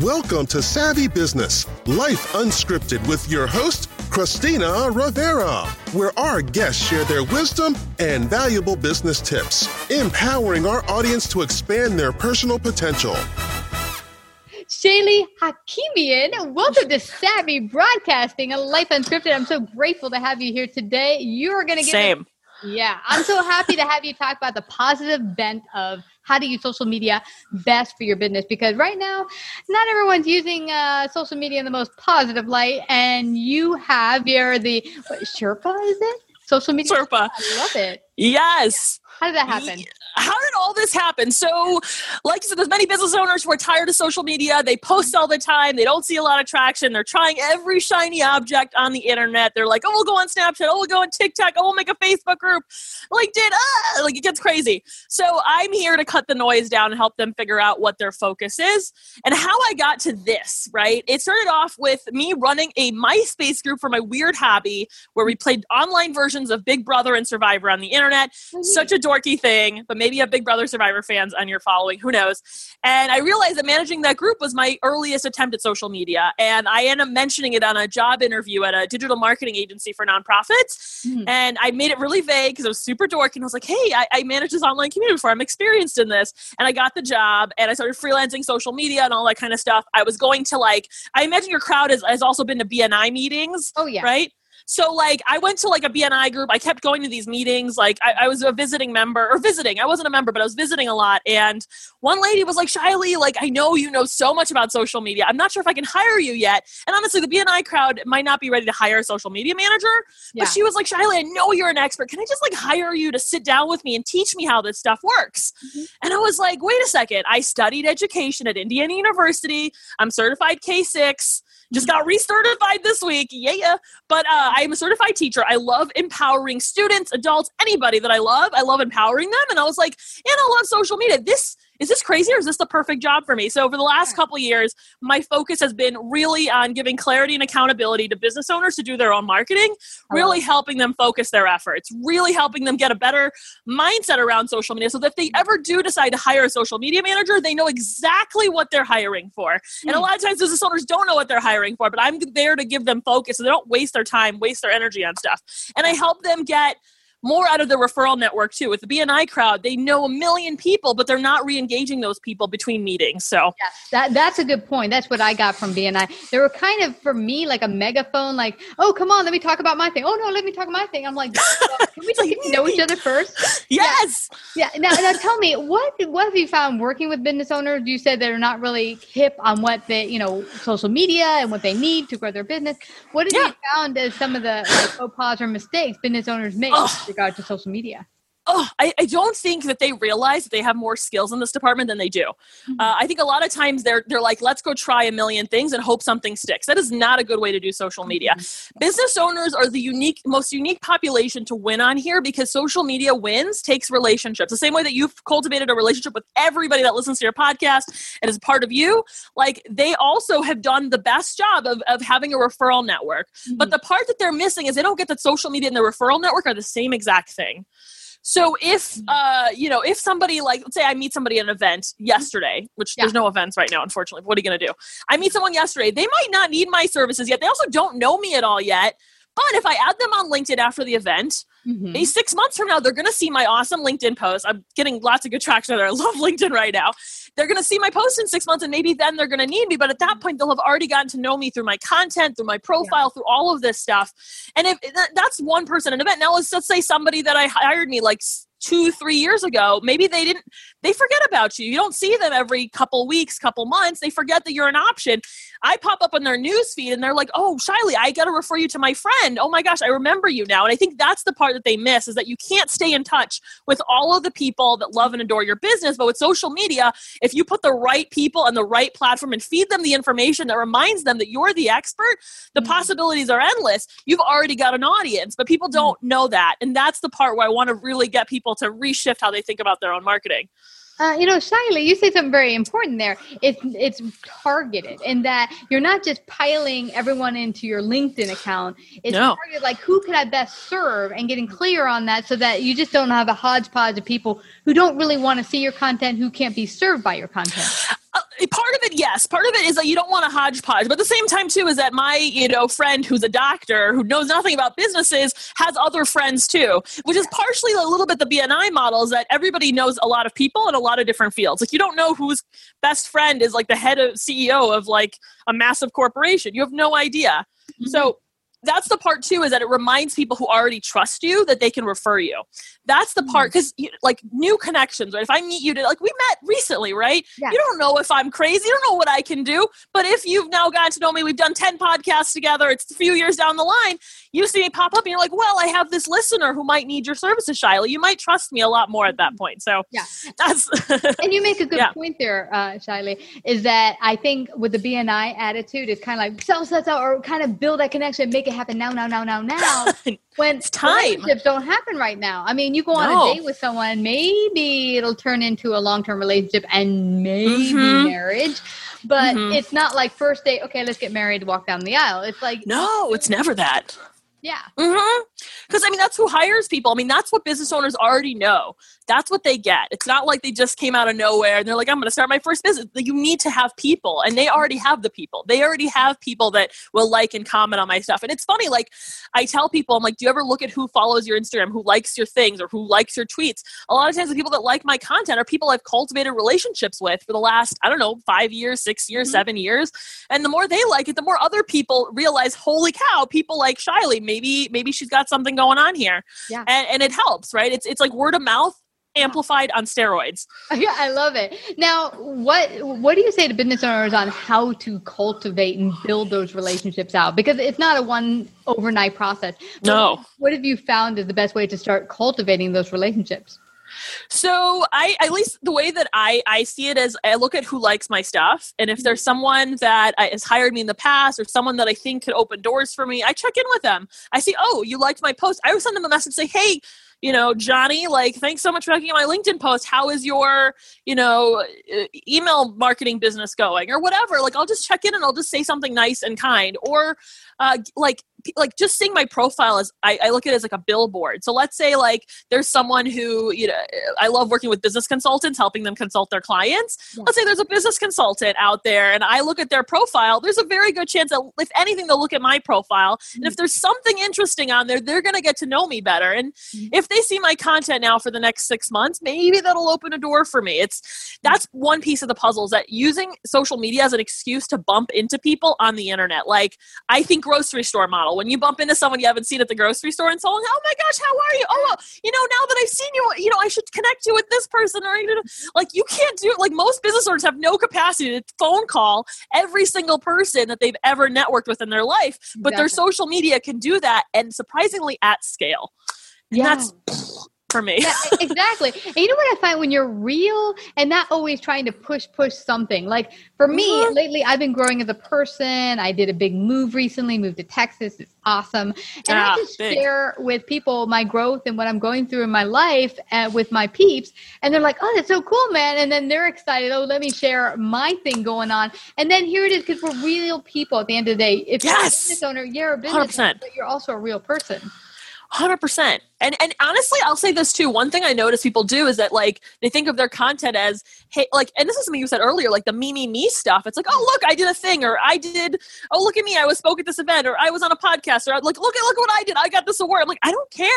Welcome to Savvy Business, Life Unscripted with your host, Christina Rivera, where our guests share their wisdom and valuable business tips, empowering our audience to expand their personal potential. Shaily Hakimian, welcome to Savvy Broadcasting, a life unscripted. I'm so grateful to have you here today. You're going to get Same. yeah, I'm so happy to have you talk about the positive bent of how to use social media best for your business because right now, not everyone's using uh, social media in the most positive light, and you have you're the what, Sherpa, is it? Social media Sherpa. I love it. Yes. How did that happen? How did all this happen? So, like I said, there's many business owners who are tired of social media. They post all the time. They don't see a lot of traction. They're trying every shiny object on the internet. They're like, oh, we'll go on Snapchat. Oh, we'll go on TikTok. Oh, we'll make a Facebook group. Like, did ah, like it gets crazy. So I'm here to cut the noise down and help them figure out what their focus is and how I got to this. Right? It started off with me running a MySpace group for my weird hobby where we played online versions of Big Brother and Survivor on the internet. Such a dorky thing, but maybe you have Big Brother Survivor fans on your following. Who knows? And I realized that managing that group was my earliest attempt at social media. And I ended up mentioning it on a job interview at a digital marketing agency for nonprofits. Mhm. And I made it really vague because it was super dorky. And I was like, hey, I, I managed this online community before. I'm experienced in this. And I got the job and I started freelancing social media and all that kind of stuff. I was going to like, I imagine your crowd has, has also been to BNI meetings Oh yeah. right? So like I went to like a BNI group. I kept going to these meetings. Like I, I was a visiting member or visiting. I wasn't a member, but I was visiting a lot. And one lady was like, Shaily, like I know you know so much about social media. I'm not sure if I can hire you yet. And honestly, the BNI crowd might not be ready to hire a social media manager. Yeah. But she was like, Shaily, I know you're an expert. Can I just like hire you to sit down with me and teach me how this stuff works? Mhm. And I was like, wait a second. I studied education at Indiana University. I'm certified K6. Just got recertified this week. Yeah, yeah. But uh, I'm a certified teacher. I love empowering students, adults, anybody that I love. I love empowering them. And I was like, and I love social media. This is this crazy or is this the perfect job for me? So over the last couple of years, my focus has been really on giving clarity and accountability to business owners to do their own marketing, really helping them focus their efforts, really helping them get a better mindset around social media so that if they ever do decide to hire a social media manager, they know exactly what they're hiring for. And a lot of times business owners don't know what they're hiring for, but I'm there to give them focus so they don't waste their time, waste their energy on stuff. And I help them get more out of the referral network too. With the BNI crowd, they know a million people, but they're not re-engaging those people between meetings. So Yeah, that that's a good point. That's what I got from BNI. They were kind of for me like a megaphone, like, "Oh, come on, let me talk about my thing." Oh no, let me talk about my thing. I'm like, "Can we just get to know each other first? yes. Yeah. Now, now tell me, what what have you found working with business owners? You said they're not really hip on what they, you know, social media and what they need to grow their business. What have Yeah. you found as some of the like, faux pas or mistakes business owners make Ugh. Regard to social media? Oh, I, I don't think that they realize that they have more skills in this department than they do. Mm-hmm. Uh, I think a lot of times they're they're like, let's go try a million things and hope something sticks. That is not a good way to do social media. Mm-hmm. Business owners are the unique, most unique population to win on here because social media wins takes relationships. The same way that you've cultivated a relationship with everybody that listens to your podcast and is part of you, like they also have done the best job of, of having a referral network. But the part that they're missing is they don't get that social media and the referral network are the same exact thing. So if uh you know if somebody like let's say I meet somebody at an event yesterday, which Yeah. there's no events right now unfortunately. What are you going to do? I meet someone yesterday. They might not need my services yet. They also don't know me at all yet. But if I add them on LinkedIn after the event, Mhm. maybe six months from now, they're going to see my awesome LinkedIn post. I'm getting lots of good traction there. I love LinkedIn right now. They're going to see my post in six months, and maybe then they're going to need me. But at that point, they'll have already gotten to know me through my content, through my profile, through all of this stuff. And if that's one person an event, now let's, let's say somebody that I hired me like two, three years ago, maybe they didn't, they forget about you. You don't see them every couple weeks, couple months. They forget that you're an option. I pop up on their news feed and they're like, oh, Shaily, I got to refer you to my friend. Oh my gosh, I remember you now. And I think that's the part that they miss is that you can't stay in touch with all of the people that love and adore your business. But with social media, if you put the right people on the right platform and feed them the information that reminds them that you're the expert, the mm-hmm. possibilities are endless. You've already got an audience, but people don't mm-hmm. know that. And that's the part where I want to really get people to reshift how they think about their own marketing. Uh, you know, Shaily, you say something very important there. It's it's targeted in that you're not just piling everyone into your LinkedIn account. It's no. targeted like who can I best serve and getting clear on that so that you just don't have a hodgepodge of people who don't really want to see your content who can't be served by your content. Uh, part of it, yes. Part of it is that you don't want a hodgepodge, but at the same time, too, is that my you know friend who's a doctor who knows nothing about businesses has other friends too, which is partially a little bit the BNI model is that everybody knows a lot of people in a lot of different fields. Like you don't know whose best friend is like the head of CEO of like a massive corporation. You have no idea. Mm-hmm. So that's the part too is that it reminds people who already trust you that they can refer you that's the part because hmm. like new connections right if i meet you to like we met recently right yeah. you don't know if i'm crazy you don't know what i can do but if you've now gotten to know me we've done 10 podcasts together it's a few years down the line you see me pop up and you're like well i have this listener who might need your services Shaily. you might trust me a lot more at that point so yeah that's and you make a good yeah. point there uh Shaily, is that i think with the bni attitude it's kind of like sell sell sell or kind of build that connection make it happen now now now now now when it's time relationships don't happen right now i mean you go on no. a date with someone, maybe it'll turn into a long term relationship and maybe mm-hmm. marriage. But mm-hmm. it's not like first date, okay, let's get married, walk down the aisle. It's like No, it's never that. Yeah. Mm-hmm. Because I mean, that's who hires people. I mean, that's what business owners already know. That's what they get. It's not like they just came out of nowhere and they're like, I'm going to start my first business. You need to have people, and they already have the people. They already have people that will like and comment on my stuff. And it's funny, like, I tell people, I'm like, do you ever look at who follows your Instagram, who likes your things, or who likes your tweets? A lot of times, the people that like my content are people I've cultivated relationships with for the last, I don't know, five years, six years, mm-hmm. seven years. And the more they like it, the more other people realize, holy cow, people like Shaily. Maybe maybe she's got something going on here. Yeah. And, and it helps, right? It's, it's like word of mouth amplified on steroids. Yeah, I love it. Now, what what do you say to business owners on how to cultivate and build those relationships out? Because it's not a one overnight process. No. What have you found is the best way to start cultivating those relationships? So I at least the way that I I see it is I look at who likes my stuff, and if there's mm-hmm. someone that has hired me in the past or someone that I think could open doors for me, I check in with them. I see, oh, you liked my post. I would send them a message say, hey, you know, Johnny, like, thanks so much for looking at my LinkedIn post. How is your, you know, email marketing business going or whatever? Like, I'll just check in and I'll just say something nice and kind. Or, uh, like, like just seeing my profile as I, I, look at it as like a billboard. So let's say like there's someone who you know I love working with business consultants, helping them consult their clients. Yeah. Let's say there's a business consultant out there, and I look at their profile. There's a very good chance that if anything, they'll look at my profile, mm-hmm. and if there's something interesting on there, they're going to get to know me better. And mm-hmm. if they see my content now for the next six months, maybe that'll open a door for me. It's that's one piece of the puzzle is that using social media as an excuse to bump into people on the internet. Like I think grocery store model when you bump into someone you haven't seen at the grocery store and so on, oh my gosh, how are you? Oh, well, you know, now that I've seen you, you know, I should connect you with this person or like you can't do it. like most business owners have no capacity to phone call every single person that they've ever networked with in their life, but exactly. their social media can do that and surprisingly at scale. And yeah. that's for me. yeah, exactly. And you know what I find when you're real and not always trying to push push something. Like for me, mm-hmm. lately I've been growing as a person. I did a big move recently, moved to Texas. It's awesome. And ah, I just big. share with people my growth and what I'm going through in my life uh, with my peeps. And they're like, oh, that's so cool, man. And then they're excited. Oh, let me share my thing going on. And then here it is because we're real people at the end of the day. If yes. you're a business owner, you're a business 100%. owner, but you're also a real person. 100% and and honestly i'll say this too. One thing i notice people do is that like they think of their content as hey like and this is something you said earlier like the me me me stuff. It's like oh look i did a thing or i did oh look at me i was spoke at this event or i was on a podcast or like look at look at what i did i got this award. I'm like i don't care.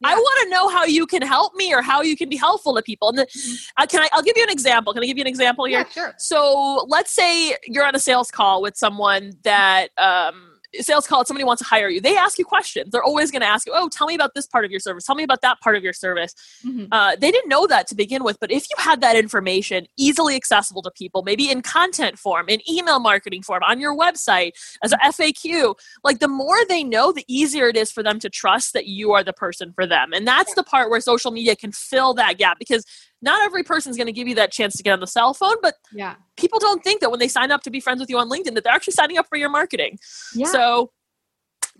Yeah. i want to know how you can help me or how you can be helpful to people. And the, mm-hmm. uh, can i i'll give you an example. Can i give you an example here? Yeah, sure. so let's say you're on a sales call with someone that um sales call, somebody wants to hire you. They ask you questions. They're always going to ask you, "Oh, tell me about this part of your service. Tell me about that part of your service." Mhm. Uh, they didn't know that to begin with, but if you had that information easily accessible to people, maybe in content form, in email marketing form, on your website as a FAQ, like the more they know, the easier it is for them to trust that you are the person for them. And that's the part where social media can fill that gap because not every person's going to give you that chance to get on the cell phone, but Yeah. people don't think that when they sign up to be friends with you on LinkedIn that they're actually signing up for your marketing. Yeah. So,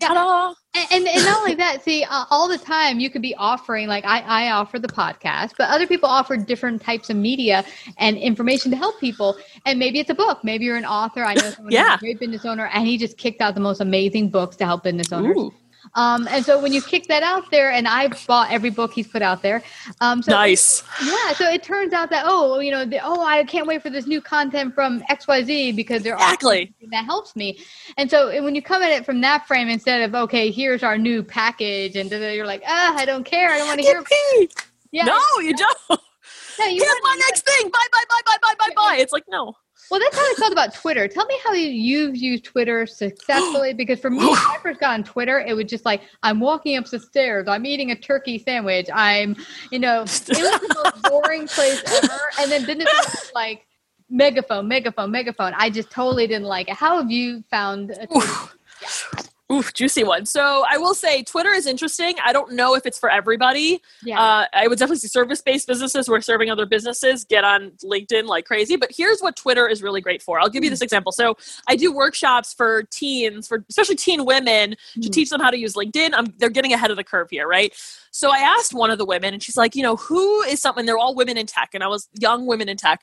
Yeah. And, and, and not only that, see, uh, all the time you could be offering, like I, I offer the podcast, but other people offer different types of media and information to help people. And maybe it's a book. Maybe you're an author. I know someone who's Yeah. a great business owner, and he just kicked out the most amazing books to help business owners. Ooh, Um, and so when you kick that out there, and I bought every book he's put out there. Um, so nice. yeah, so it turns out that oh, you know, the, oh, I can't wait for this new content from X Y Z because they're Exactly. something that helps me. And so when you come at it from that frame instead of okay, here's our new package, and you're like, ah, I don't care, I don't want to hear. Yippee. Yeah, No, you don't. no, you Here's my next thing. Bye, bye, bye, bye, bye, bye, bye. It's like, no. Well, that's how I felt about Twitter. Tell me how you, you've used Twitter successfully. Because for me, when I first got on Twitter, it was just like I'm walking up the stairs, I'm eating a turkey sandwich, I'm, you know, it was the most boring place ever. And then then it like megaphone, megaphone, megaphone. I just totally didn't like it. How have you found? A Twitter? Oof, juicy one. So I will say Twitter is interesting. I don't know if it's for everybody. Yeah, Uh, I would definitely see service based businesses who are serving other businesses get on LinkedIn like crazy. But here's what Twitter is really great for. I'll give you this example. So I do workshops for teens, for especially teen women, to Mhm. teach them how to use LinkedIn. I'm, they're getting ahead of the curve here, right? So I asked one of the women, and she's like, you know, who is something? They're all women in tech, and I was young women in tech.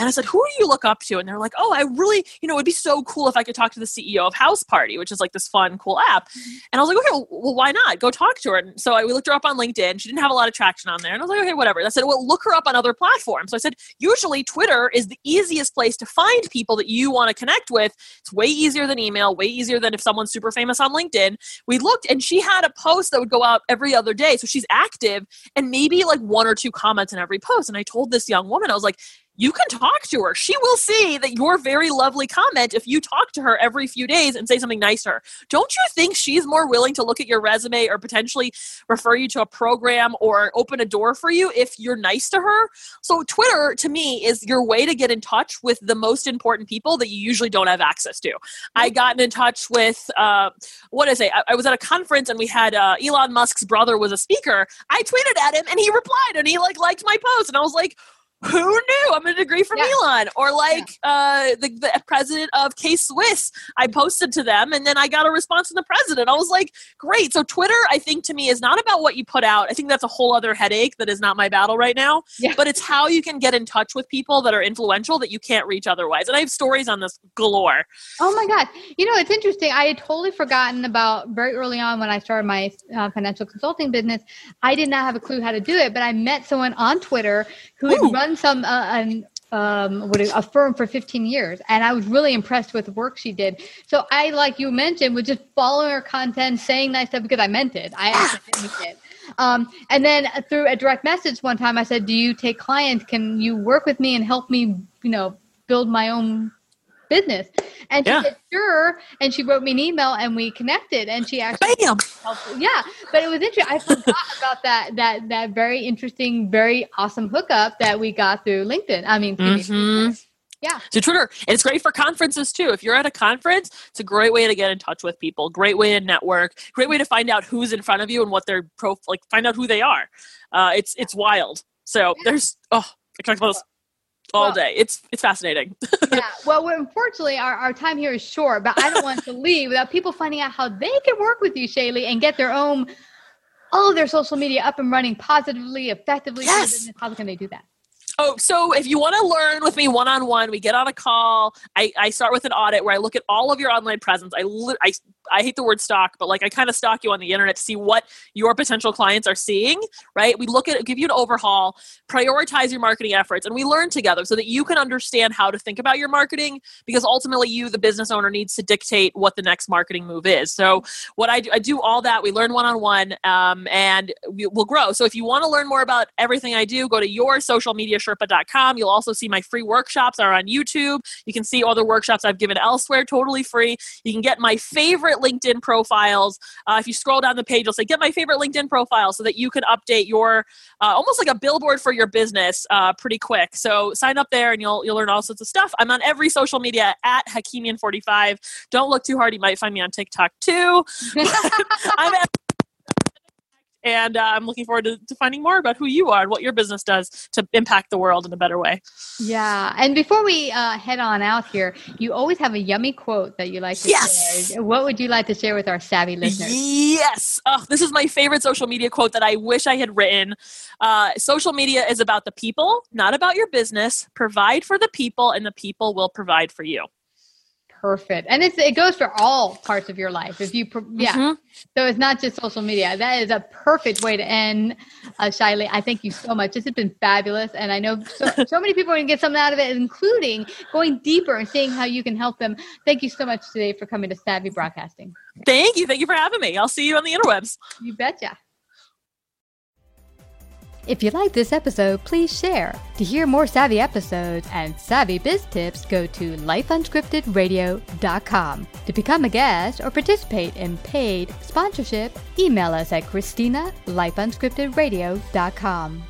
And I said, who do you look up to? And they're like, oh, I really, you know, it'd be so cool if I could talk to the CEO of House Party, which is like this fun, cool app. Mm-hmm. And I was like, okay, well, why not? Go talk to her. And so I, we looked her up on LinkedIn. She didn't have a lot of traction on there. And I was like, okay, whatever. And I said, well, look her up on other platforms. So I said, usually Twitter is the easiest place to find people that you want to connect with. It's way easier than email, way easier than if someone's super famous on LinkedIn. We looked and she had a post that would go out every other day. So she's active and maybe like one or two comments in every post. And I told this young woman, I was like, you can talk to her. She will see that your very lovely comment if you talk to her every few days and say something nice to her. Don't you think she's more willing to look at your resume or potentially refer you to a program or open a door for you if you're nice to her? So, Twitter to me is your way to get in touch with the most important people that you usually don't have access to. I gotten in touch with, uh, what is it? I, I was at a conference and we had uh, Elon Musk's brother was a speaker. I tweeted at him and he replied and he like liked my post and I was like, who knew? I'm a degree from Yeah. Elon. Or like uh, the, the president of K Swiss, I posted to them and then I got a response from the president. I was like, great. So Twitter, I think to me, is not about what you put out. I think that's a whole other headache that is not my battle right now. Yeah. But it's how you can get in touch with people that are influential that you can't reach otherwise. And I have stories on this galore. Oh my God. You know, it's interesting. I had totally forgotten about very early on when I started my uh, financial consulting business. I did not have a clue how to do it, but I met someone on Twitter who Ooh. had run some, uh, an, um, what a firm for 15 years. And I was really impressed with the work she did. So I, like you mentioned, was just following her content, saying nice stuff because I meant it. I actually did mean it. Um, and then through a direct message one time, I said, "Do you take clients? Can you work with me and help me, you know, build my own business?" And she Yeah. said, "Sure." And she wrote me an email, and we connected. And she actually Bam! helped. Yeah, but it was interesting. I forgot about that that that very interesting, very awesome hookup that we got through LinkedIn. I mean. Mhm. Yeah. So Twitter. And it's great for conferences too. If you're at a conference, it's a great way to get in touch with people, great way to network, great way to find out who's in front of you and what their pro like find out who they are. Uh, it's it's wild. So there's oh I can talk about this all Well- day. It's it's fascinating. yeah. Well, unfortunately, our, our time here is short, but I don't want to leave without people finding out how they can work with you, Shaily, and get their own, all of their social media up and running positively, effectively. Yes. How can they do that? Oh, so if you want to learn with me one on one, we get on a call. I, I start with an audit where I look at all of your online presence. I, I, I hate the word stock, but like I kind of stalk you on the internet to see what your potential clients are seeing, right? We look at give you an overhaul, prioritize your marketing efforts, and we learn together so that you can understand how to think about your marketing because ultimately you, the business owner, needs to dictate what the next marketing move is. So what I do, I do all that. We learn one on one, and we, we'll grow. So if you want to learn more about everything I do, go to your christinasherpa.com. You'll also see my free workshops are on YouTube. You can see all the workshops I've given elsewhere, totally free. You can get my favorite LinkedIn profiles. Uh, if you scroll down the page, you'll say, Get my favorite LinkedIn profile so that you can update your uh, almost like a billboard for your business uh, pretty quick. So sign up there and you'll, you'll learn all sorts of stuff. I'm on every social media at Hakimian45. Don't look too hard. You might find me on TikTok too. I'm and uh, I'm looking forward to, to, finding more about who you are and what your business does to impact the world in a better way. Yeah, and before we uh, head on out here, you always have a yummy quote that you like to yes! share. What would you like to share with our savvy listeners? Yes, oh, this is my favorite social media quote that I wish I had written. Uh, social media is about the people, not about your business. Provide for the people, and the people will provide for you perfect. And it's it goes for all parts of your life if you yeah. Mm-hmm. so it's not just social media. That is a perfect way to end uh Shaily. I thank you so much. This has been fabulous and I know so, so many people are gonna get something out of it including going deeper and seeing how you can help them. Thank you so much today for coming to Savvy Broadcasting. Thank you. Thank you for having me. I'll see you on the interwebs. You betcha if you like this episode, please share. To hear more savvy episodes and savvy biz tips, go to lifeunscriptedradio.com. To become a guest or participate in paid sponsorship, email us at Christina, lifeunscriptedradio.com.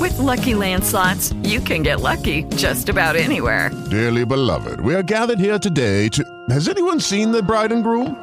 With lucky landslots, you can get lucky just about anywhere. Dearly beloved, we are gathered here today to. Has anyone seen the bride and groom?